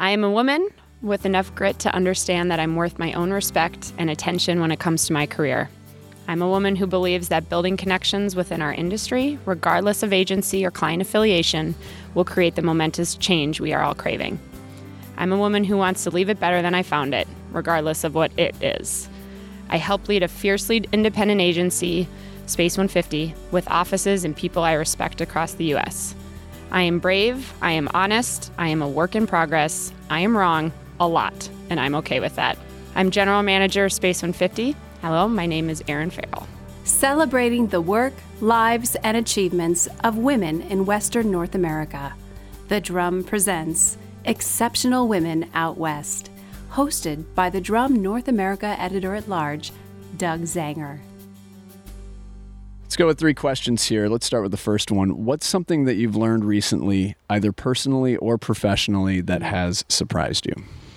I am a woman with enough grit to understand that I'm worth my own respect and attention when it comes to my career. I'm a woman who believes that building connections within our industry, regardless of agency or client affiliation, will create the momentous change we are all craving. I'm a woman who wants to leave it better than I found it, regardless of what it is. I help lead a fiercely independent agency, Space 150, with offices and people I respect across the U.S. I am brave, I am honest, I am a work in progress, I am wrong, a lot, and I'm okay with that. I'm General Manager of Space 150. Hello, my name is Erinn Farrell. Celebrating the work, lives, and achievements of women in Western North America. The Drum presents Exceptional Women Out West, hosted by the Drum North America editor at large, Doug Zanger. Let's go with three questions here. Let's start with the first one. What's something that you've learned recently, either personally or professionally, that has surprised you?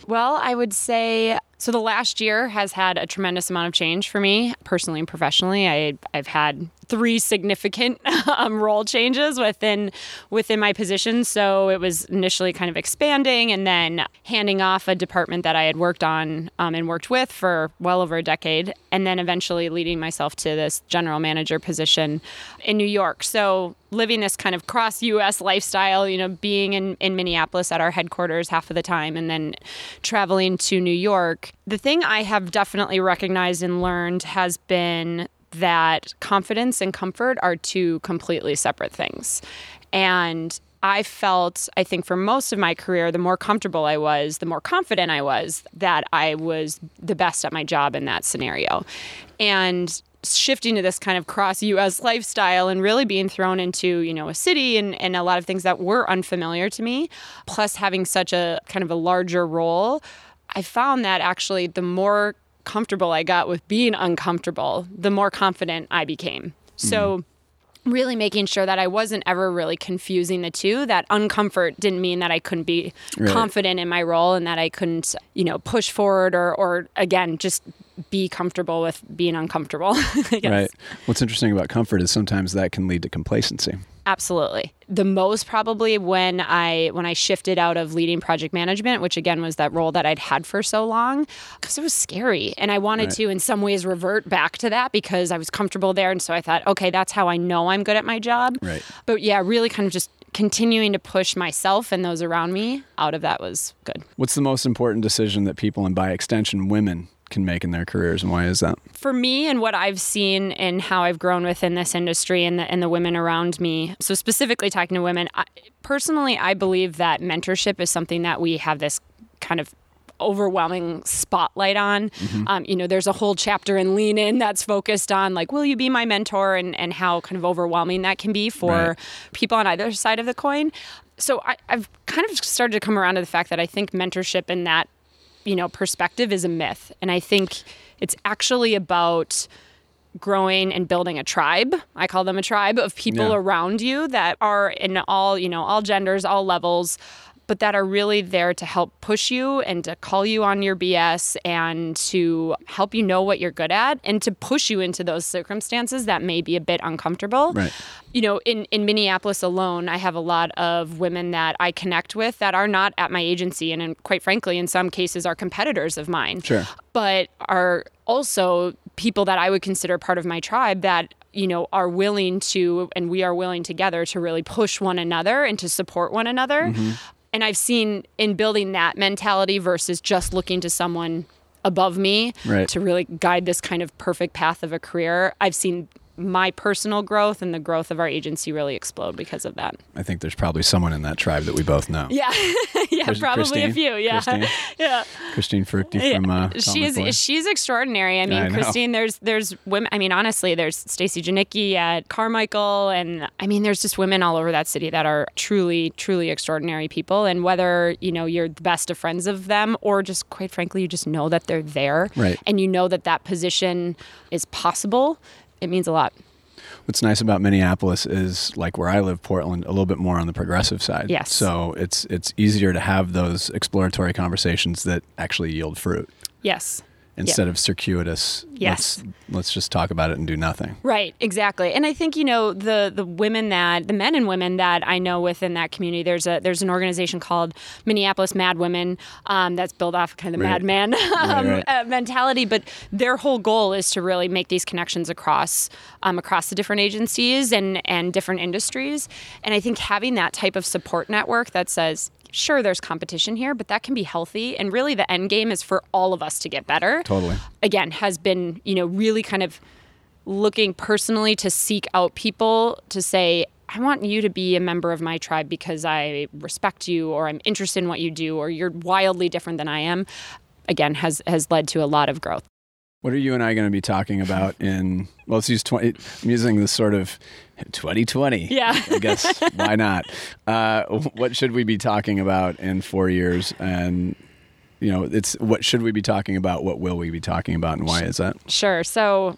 Well, I would say so. The last year has had a tremendous amount of change for me, personally and professionally. I, I've had three significant um, role changes within within my position. So it was initially kind of expanding, and then handing off a department that I had worked on um, and worked with for well over a decade, and then eventually leading myself to this general manager position in New York. So living this kind of cross US lifestyle, you know, being in, in Minneapolis at our headquarters half of the time and then traveling to New York. The thing I have definitely recognized and learned has been that confidence and comfort are two completely separate things. And I felt, I think, for most of my career, the more comfortable I was, the more confident I was that I was the best at my job in that scenario. And shifting to this kind of cross US lifestyle and really being thrown into, you know, a city and, and a lot of things that were unfamiliar to me, plus having such a kind of a larger role, I found that actually the more comfortable I got with being uncomfortable, the more confident I became. So mm really making sure that I wasn't ever really confusing the two. That uncomfort didn't mean that I couldn't be right. confident in my role and that I couldn't, you know, push forward or, or again, just be comfortable with being uncomfortable. right. What's interesting about comfort is sometimes that can lead to complacency. Absolutely. The most probably when I when I shifted out of leading project management, which again was that role that I'd had for so long, because it was scary, and I wanted right. to in some ways revert back to that because I was comfortable there, and so I thought, okay, that's how I know I'm good at my job. Right. But yeah, really kind of just continuing to push myself and those around me out of that was good. What's the most important decision that people and by extension women can make in their careers, and why is that? For me, and what I've seen and how I've grown within this industry and the, and the women around me, so specifically talking to women, I, personally, I believe that mentorship is something that we have this kind of overwhelming spotlight on. Mm-hmm. Um, you know, there's a whole chapter in Lean In that's focused on like, will you be my mentor, and and how kind of overwhelming that can be for right. people on either side of the coin. So I, I've kind of started to come around to the fact that I think mentorship in that you know perspective is a myth and i think it's actually about growing and building a tribe i call them a tribe of people yeah. around you that are in all you know all genders all levels but that are really there to help push you and to call you on your BS and to help you know what you're good at and to push you into those circumstances that may be a bit uncomfortable. Right. You know, in, in Minneapolis alone, I have a lot of women that I connect with that are not at my agency and, and quite frankly, in some cases, are competitors of mine. Sure. But are also people that I would consider part of my tribe that you know are willing to and we are willing together to really push one another and to support one another mm-hmm. And I've seen in building that mentality versus just looking to someone above me right. to really guide this kind of perfect path of a career. I've seen my personal growth and the growth of our agency really explode because of that. I think there's probably someone in that tribe that we both know. Yeah, yeah, Chris, probably Christine, a few. Yeah, Christine, yeah. Christine Fruechte from uh, she's she's extraordinary. I mean, I Christine. There's there's women. I mean, honestly, there's Stacy Janicki at Carmichael, and I mean, there's just women all over that city that are truly truly extraordinary people. And whether you know you're the best of friends of them, or just quite frankly, you just know that they're there, right. and you know that that position is possible it means a lot. What's nice about Minneapolis is like where I live, Portland, a little bit more on the progressive side. Yes. So it's it's easier to have those exploratory conversations that actually yield fruit. Yes. Instead of circuitous. Yes. Let's, let's just talk about it and do nothing. Right, exactly. And I think you know the the women that the men and women that I know within that community. There's a there's an organization called Minneapolis Mad Women um, that's built off kind of the Right. madman um, right. uh, mentality. But their whole goal is to really make these connections across um, across the different agencies and and different industries. And I think having that type of support network that says. Sure, there's competition here, but that can be healthy. And really, the end game is for all of us to get better Totally. again has been you know really kind of looking personally to seek out people to say I want you to be a member of my tribe because I respect you or I'm interested in what you do or you're wildly different than I am again has has led to a lot of growth. What are you and I going to be talking about in, well, let's use 20, I'm using this sort of 2020. Yeah. I guess. Why not? Uh, what should we be talking about in four years? And, you know, it's what should we be talking about? What will we be talking about? And why is that? Sure. So,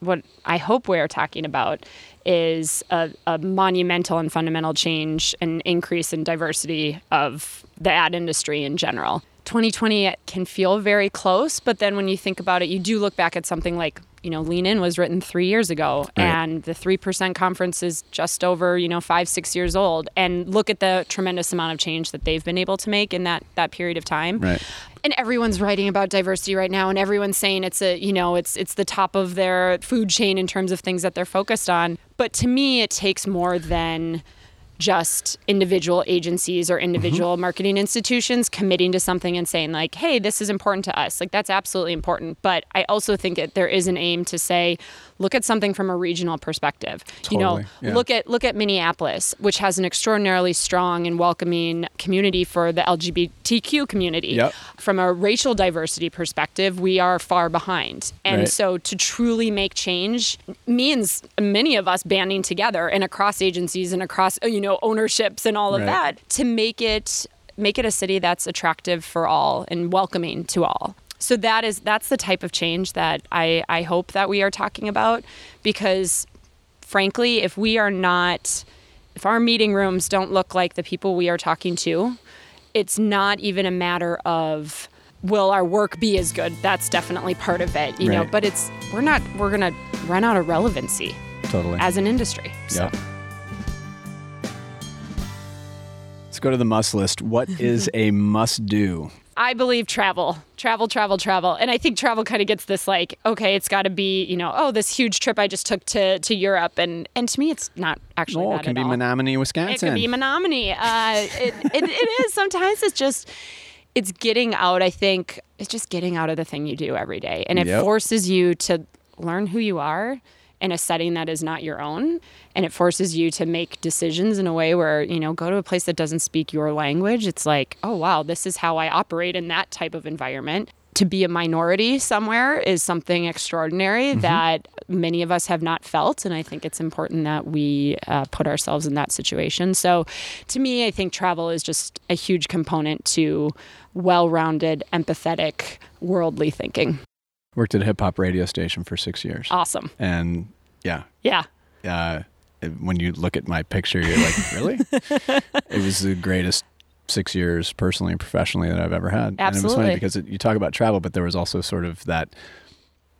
what I hope we're talking about is a, a monumental and fundamental change and increase in diversity of the ad industry in general. 2020 can feel very close, but then when you think about it, you do look back at something like, you know, Lean In was written three years ago, Right. and the 3% conference is just over, you know, five, six years old. And look at the tremendous amount of change that they've been able to make in that, that period of time Right. and everyone's writing about diversity right now and everyone's saying it's a you know it's it's the top of their food chain in terms of things that they're focused on but to me it takes more than just individual agencies or individual mm-hmm. marketing institutions committing to something and saying like hey this is important to us. Like that's absolutely important. But i also think that there is an aim to say look at something from a regional perspective you know yeah. look at look at minneapolis which has an extraordinarily strong and welcoming community for the lgbtq community Yep. from a racial diversity perspective, we are far behind. And Right. so to truly make change means many of us banding together and across agencies and across you know ownerships and all of Right. that to make it make it a city that's attractive for all and welcoming to all. So that is that's the type of change that I, I hope that we are talking about because frankly, if we are not if our meeting rooms don't look like the people we are talking to, it's not even a matter of will our work be as good that's definitely part of it you know but it's we're not we're gonna run out of relevancy Totally. as an industry so Yeah. Let's go to the must list. What is a must do? I believe travel travel travel travel and i think travel kind of gets this like okay it's got to be you know oh this huge trip i just took to to europe and and to me it's not actually Oh, it can be all. Menomonie, Wisconsin. It can be Menomonie. Uh, it, it, it is. Sometimes it's just, it's getting out. I think it's just getting out of the thing you do every day. And it Yep. forces you to learn who you are in a setting that is not your own. And it forces you to make decisions in a way where, you know, go to a place that doesn't speak your language. It's like, oh, wow, this is how I operate in that type of environment. To be a minority somewhere is something extraordinary that many of us have not felt. And I think it's important that we uh, put ourselves in that situation. So to me, I think travel is just a huge component to well rounded, empathetic, worldly thinking. Worked at a hip hop radio station for six years. Awesome. And yeah, Yeah. uh, when you look at my picture, you're like, really? it was the greatest six years personally and professionally that I've ever had. And it was Absolutely. funny because it, you talk about travel, but there was also sort of that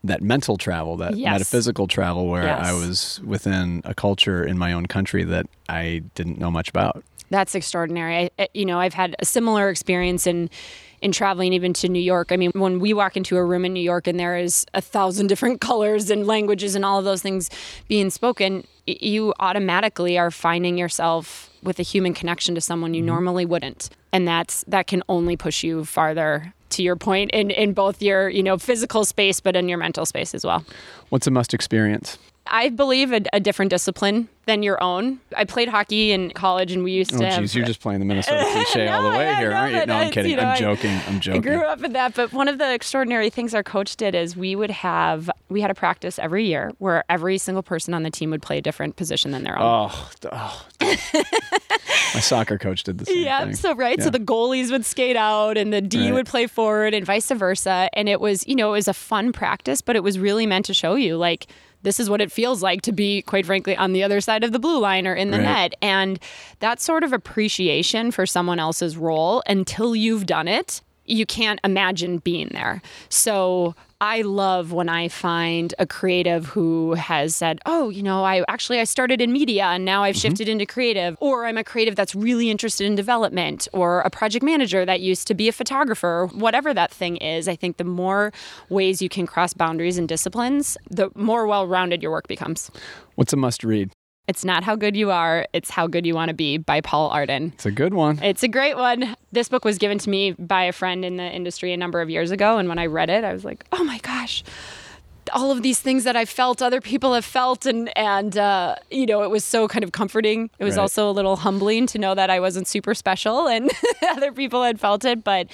that mental travel, that Yes. metaphysical travel, where I was within a culture in my own country that I didn't know much about. That's extraordinary. I, you know, I've had a similar experience in in traveling even to New York. I mean, when we walk into a room in New York and there is a thousand different colors and languages and all of those things being spoken, you automatically are finding yourself with a human connection to someone you mm-hmm. normally wouldn't. And that's that can only push you farther to your point in, in both your, you know, physical space but in your mental space as well. What's a must experience? I believe a, a different discipline than your own. I played hockey in college and we used Oh, to have geez, you're just playing the Minnesota cliche all the way here, no, aren't you? No, I'm kidding. you know, I'm joking. I'm joking. I grew up in that, but one of the extraordinary things our coach did is we would have we had a practice every year where every single person on the team would play a different position than their own. Oh, oh. my soccer coach did the same yeah, thing. so right, Yeah. so the goalies would skate out and the D Right. would play forward and vice versa, and it was you know it was a fun practice, but it was really meant to show you like this is what it feels like to be quite frankly on the other side of the blue line or in the Right. net, and that sort of appreciation for someone else's role until you've done it you can't imagine being there. So I love when I find a creative who has said, "Oh, you know, I actually I started in media and now I've mm-hmm. shifted into creative," or I'm a creative that's really interested in development, or a project manager that used to be a photographer, whatever that thing is. I think the more ways you can cross boundaries and disciplines, the more well-rounded your work becomes. What's a must read? It's not how good you are, it's how good you want to be by Paul Arden. It's a good one. It's a great one. This book was given to me by a friend in the industry a number of years ago. And when I read it, I was like, oh my gosh, all of these things that I felt, other people have felt. And, and uh, you know, it was so kind of comforting. It was Right. also a little humbling to know that I wasn't super special and other people had felt it. But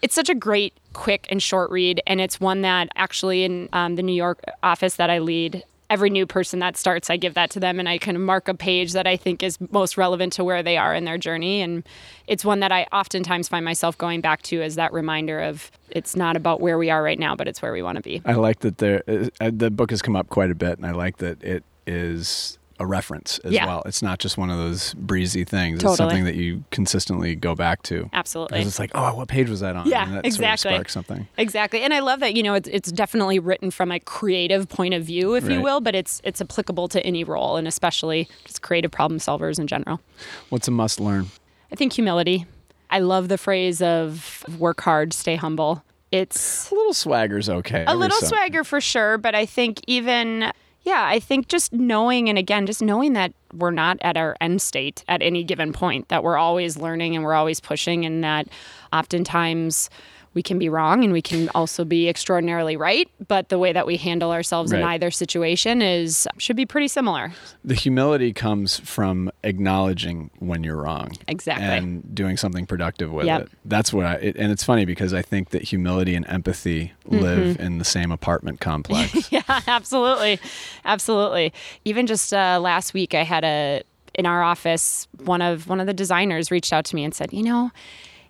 it's such a great, quick, and short read. And it's one that actually in um, the New York office that I lead, every new person that starts, I give that to them and I kind of mark a page that I think is most relevant to where they are in their journey. And it's one that I oftentimes find myself going back to as that reminder of it's not about where we are right now, but it's where we want to be. I like that there. Uh, the book has come up quite a bit, and I like that it is a reference as Yeah. well. It's not just one of those breezy things. It's something that you consistently go back to. Absolutely. Because it's like, oh, what page was that on? Yeah, and that exactly. Sort of something. Exactly. And I love that, you know, it's, it's definitely written from a creative point of view, if you will, but it's it's applicable to any role and especially just creative problem solvers in general. What's a must learn? I think humility. I love the phrase of work hard, stay humble. It's A little swagger's okay. a little so- swagger for sure, but I think even yeah, I think just knowing and again just knowing that we're not at our end state at any given point, that we're always learning and we're always pushing and that oftentimes we can be wrong and we can also be extraordinarily right, but the way that we handle ourselves in either situation is should be pretty similar. The humility comes from acknowledging when you're wrong. Exactly. And doing something productive with Yep. it. That's what I, it, and it's funny because I think that humility and empathy live Mm-hmm. in the same apartment complex. yeah, absolutely. Absolutely. Even just uh, last week I had a in our office one of one of the designers reached out to me and said, "You know,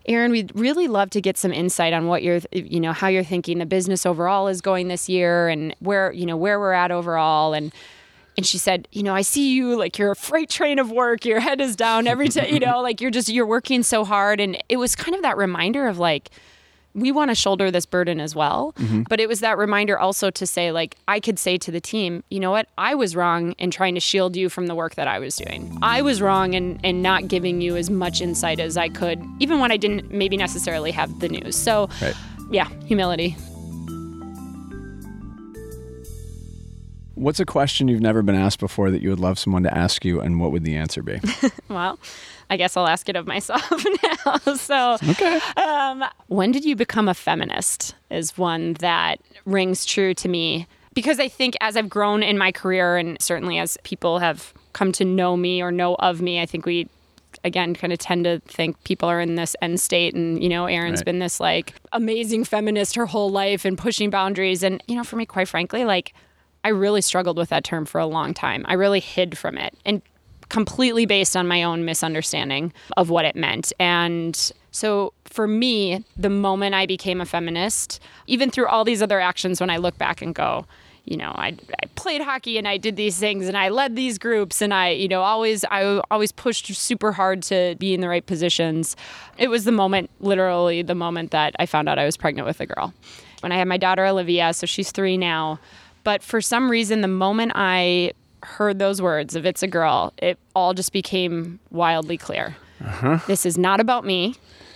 Erinn, we'd really love to get some insight on what you're, you know, how you're thinking the business overall is going this year and where, you know, where we're at overall. And and she said, you know, I see you like you're a freight train of work. Your head is down every time, you know, like you're just you're working so hard. And it was kind of that reminder of like we want to shoulder this burden as well. Mm-hmm. But it was that reminder also to say, like, I could say to the team, you know what? I was wrong in trying to shield you from the work that I was doing. I was wrong in, in not giving you as much insight as I could, even when I didn't maybe necessarily have the news. So, Right. yeah, humility. What's a question you've never been asked before that you would love someone to ask you, and what would the answer be? Well, I guess I'll ask it of myself now. so, okay. Um, when did you become a feminist? Is one that rings true to me because I think as I've grown in my career, and certainly as people have come to know me or know of me, I think we again kind of tend to think people are in this end state and you know Erinn's Right. been this like amazing feminist her whole life and pushing boundaries and you know for me quite frankly like I really struggled with that term for a long time. I really hid from it and completely based on my own misunderstanding of what it meant. And so for me, the moment I became a feminist, even through all these other actions, when I look back and go, you know, I, I played hockey and I did these things and I led these groups and I, you know, always I always pushed super hard to be in the right positions. It was the moment, literally the moment that I found out I was pregnant with a girl. When I had my daughter Olivia, so she's three now. But for some reason, the moment I heard those words of it's a girl, it all just became wildly clear. Uh-huh. This is not about me.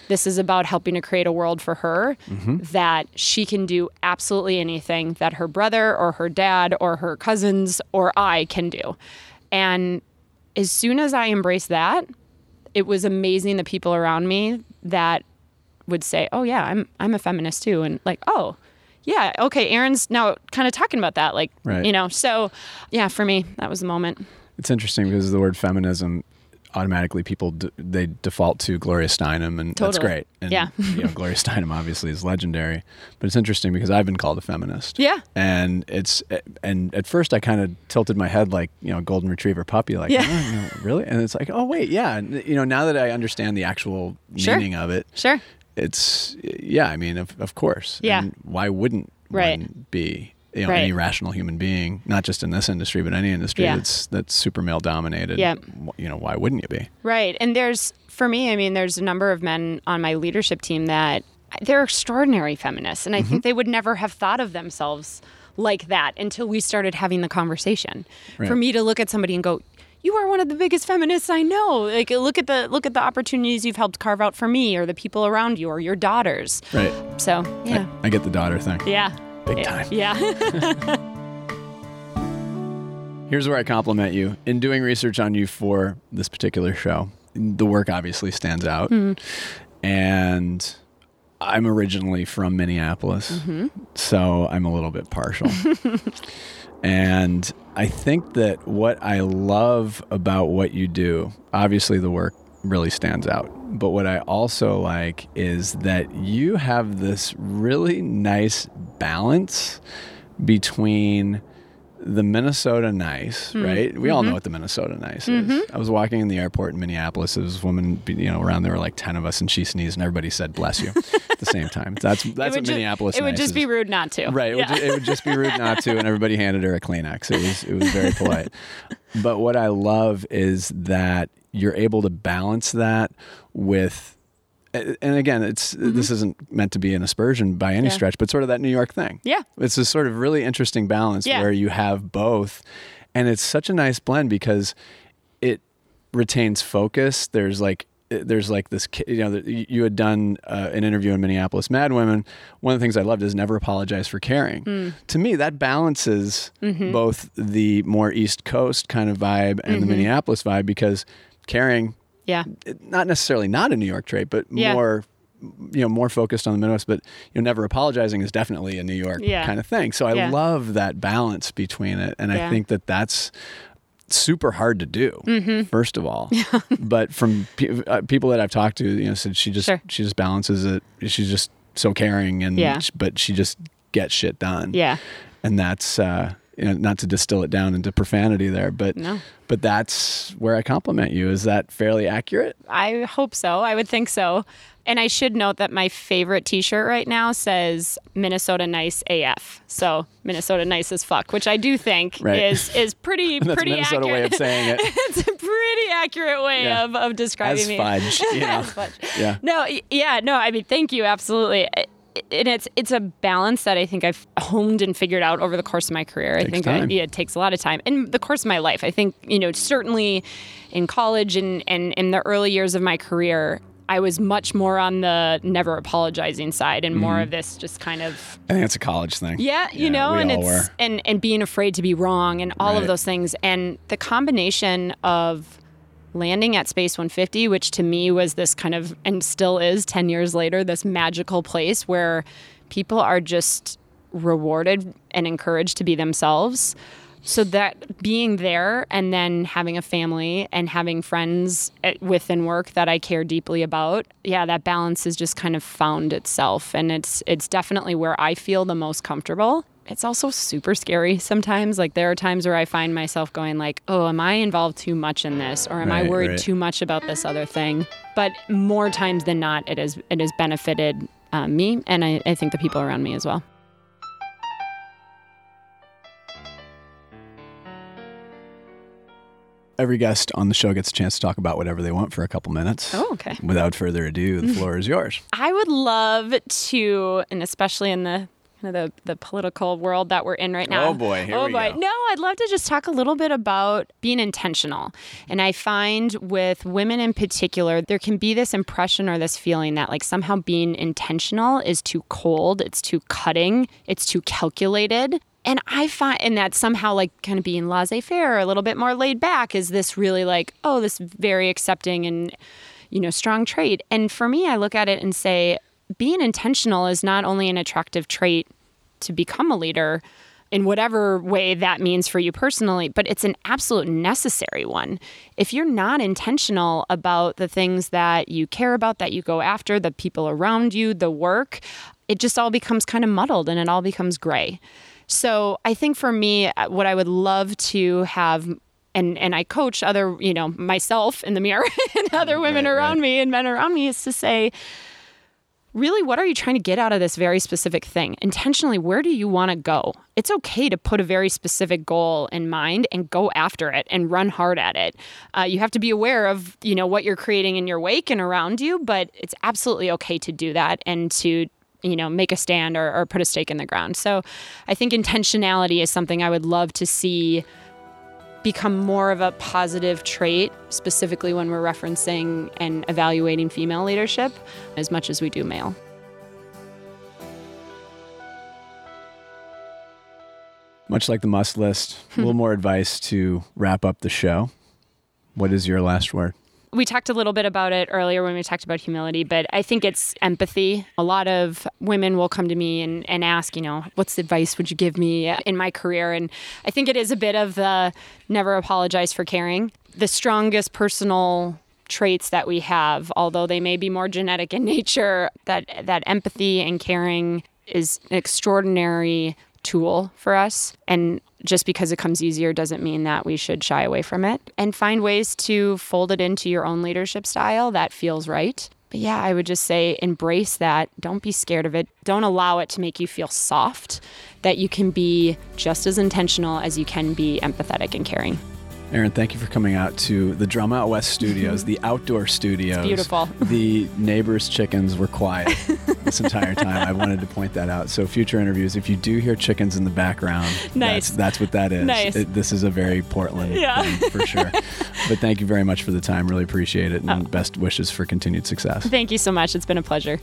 This is about helping to create a world for her mm-hmm. that she can do absolutely anything that her brother or her dad or her cousins or I can do. And as soon as I embraced that, it was amazing the people around me that would say, "Oh yeah, I'm I'm a feminist too," and like, "Oh, yeah, okay." Erinn's now kind of talking about that, like, Right. you know. So, yeah, for me, that was the moment. It's interesting because the word feminism automatically people d- they default to Gloria Steinem, and that's great. And, Yeah. you know, Gloria Steinem obviously is legendary, but it's interesting because I've been called a feminist. Yeah. and it's and at first I kind of tilted my head like you know golden retriever puppy, like Yeah. "Oh, really, and it's like oh wait yeah, and, you know now that I understand the actual Sure. meaning of it, Sure. It's yeah i mean of, of course Yeah. and why wouldn't Right. one be you know Right. any rational human being not just in this industry but any industry Yeah. that's that's super male dominated Yeah. you know why wouldn't you be Right. And there's, for me, I mean, there's a number of men on my leadership team that they're extraordinary feminists. And I Mm-hmm. think they would never have thought of themselves like that until we started having the conversation. Right. For me to look at somebody and go, you are one of the biggest feminists I know. Like look at the look at the opportunities you've helped carve out for me or the people around you or your daughters. Right. So yeah. I get the daughter thing. Yeah. Big time. Yeah. Here's where I compliment you. In doing research on you for this particular show, the work obviously stands out. Mm-hmm. And I'm originally from Minneapolis, mm-hmm. so I'm a little bit partial. and I think that what I love about what you do, obviously the work really stands out. But what I also like is that you have this really nice balance between the Minnesota nice, hmm. right? We all know mm-hmm. what the Minnesota nice is. Mm-hmm. I was walking in the airport in Minneapolis. There was a woman, you know, around there were like ten of us, and she sneezed, and everybody said "bless you" at the same time. That's that's what would ju- Minneapolis. It would nice just is. be rude not to. Right. It, Yeah. would ju- it would just be rude not to, and everybody handed her a Kleenex. It was it was very polite. but what I love is that you're able to balance that with. And again, it's this isn't meant to be an aspersion by any Mm-hmm. Yeah. stretch, but sort of that New York thing. Yeah. It's this sort of really interesting balance Yeah. where you have both, and it's such a nice blend because it retains focus. There's like there's like this you know you had done uh, an interview in Minneapolis Mad Women. One of the things I loved is never apologize for caring. Hmm. To me, that balances Mm-hmm. both the more East Coast kind of vibe and the Minneapolis vibe because caring, yeah. not necessarily not a New York trait, but Yeah. more you know more focused on the Midwest. But you know, never apologizing is definitely a New York Yeah. kind of thing. So I Yeah. love that balance between it, and I think that that's super hard to do Mm-hmm. first of all but from pe- uh, people that i've talked to you know said she just Sure. she just balances it she's just so caring and Yeah. but she just gets shit done Yeah. and that's uh you know, not to distill it down into profanity there but No. but that's where i compliment you is that fairly accurate I hope so. I would think so. And I should note that my favorite T-shirt right now says Minnesota Nice AF. So Minnesota Nice as fuck, which I do think Right. is is pretty that's pretty minnesota accurate. way of saying it it's a pretty accurate way Yeah. of, of describing as me. fudge you know As fudge. yeah No, yeah, no. I mean, thank you, absolutely. And it's it's a balance that I think I've honed and figured out over the course of my career. I think I, yeah, it takes a lot of time. In the course of my life, I think you know certainly in college and and in the early years of my career, I was much more on the never apologizing side and more mm-hmm. of this just kind of i think it's a college thing yeah, you know, and it's were. and and being afraid to be wrong and all Right. of those things and the combination of landing at Space 150, which to me was this kind of and still is 10 years later this magical place where people are just rewarded and encouraged to be themselves. So that being there and then having a family and having friends eh, within work that I care deeply about, yeah, that balance has just kind of found itself, and it's it's definitely where I feel the most comfortable. It's also super scary sometimes. Like there are times where I find myself going like, "Oh, am I involved too much in this, or am I worried right. too much about this other thing?" But more times than not, it has it has benefited uh, me, and I, I think the people around me as well. every guest on the show gets a chance to talk about whatever they want for a couple minutes Oh, okay. without further ado the floor is yours I would love to, and especially in the the, the political world that we're in right now. Oh, boy. Here oh boy. No, I'd love to just talk a little bit about being intentional. And I find with women in particular, there can be this impression or this feeling that like somehow being intentional is too cold, it's too cutting, it's too calculated. And I find, and that somehow like kind of being laissez faire, a little bit more laid back, is this really like, oh, this very accepting and you know, strong trait. And for me, I look at it and say, being intentional is not only an attractive trait to become a leader in whatever way that means for you personally, but it's an absolute necessary one. If you're not intentional about the things that you care about, that you go after, the people around you, the work, it just all becomes kind of muddled and it all becomes gray. So I think for me, uh, what I would love to have and and I coach other, you know, myself in the mirror and other women Right, around right. me and men around me is to say really what are you trying to get out of this very specific thing? Intentionally, where do you want to go? It's okay to put a very specific goal in mind and go after it and run hard at it. Uh, you have to be aware of, you know, what you're creating in your wake and around you, but it's absolutely okay to do that and to you know make a stand or, or put a stake in the ground so i think intentionality is something i would love to see become more of a positive trait, specifically when we're referencing and evaluating female leadership as much as we do male. Much like the must list, a little more advice to wrap up the show. What is your last word? We talked a little bit about it earlier when we talked about humility, but I think it's empathy. A lot of women will come to me and, and ask, you know, what's the advice would you give me uh, in my career? And I think it is a bit of the never apologize for caring. The strongest personal traits that we have, although they may be more genetic in nature, that that empathy and caring is an extraordinary tool for us. And just because it comes easier doesn't mean that we should shy away from it. And find ways to fold it into your own leadership style that feels right. But yeah, I would just say embrace that. Don't be scared of it. Don't allow it to make you feel soft, that you can be just as intentional as you can be empathetic and caring. Erinn, thank you for coming out to the Drum Out West studios, the outdoor studios. It's beautiful. the neighbors' chickens were quiet this entire time. I wanted to point that out. So, future interviews, if you do hear chickens in the background, nice. that's, that's what that is. Nice. It, this is a very Portland yeah. thing for sure. but thank you very much for the time. Really appreciate it. And oh. best wishes for continued success. Thank you so much. It's been a pleasure.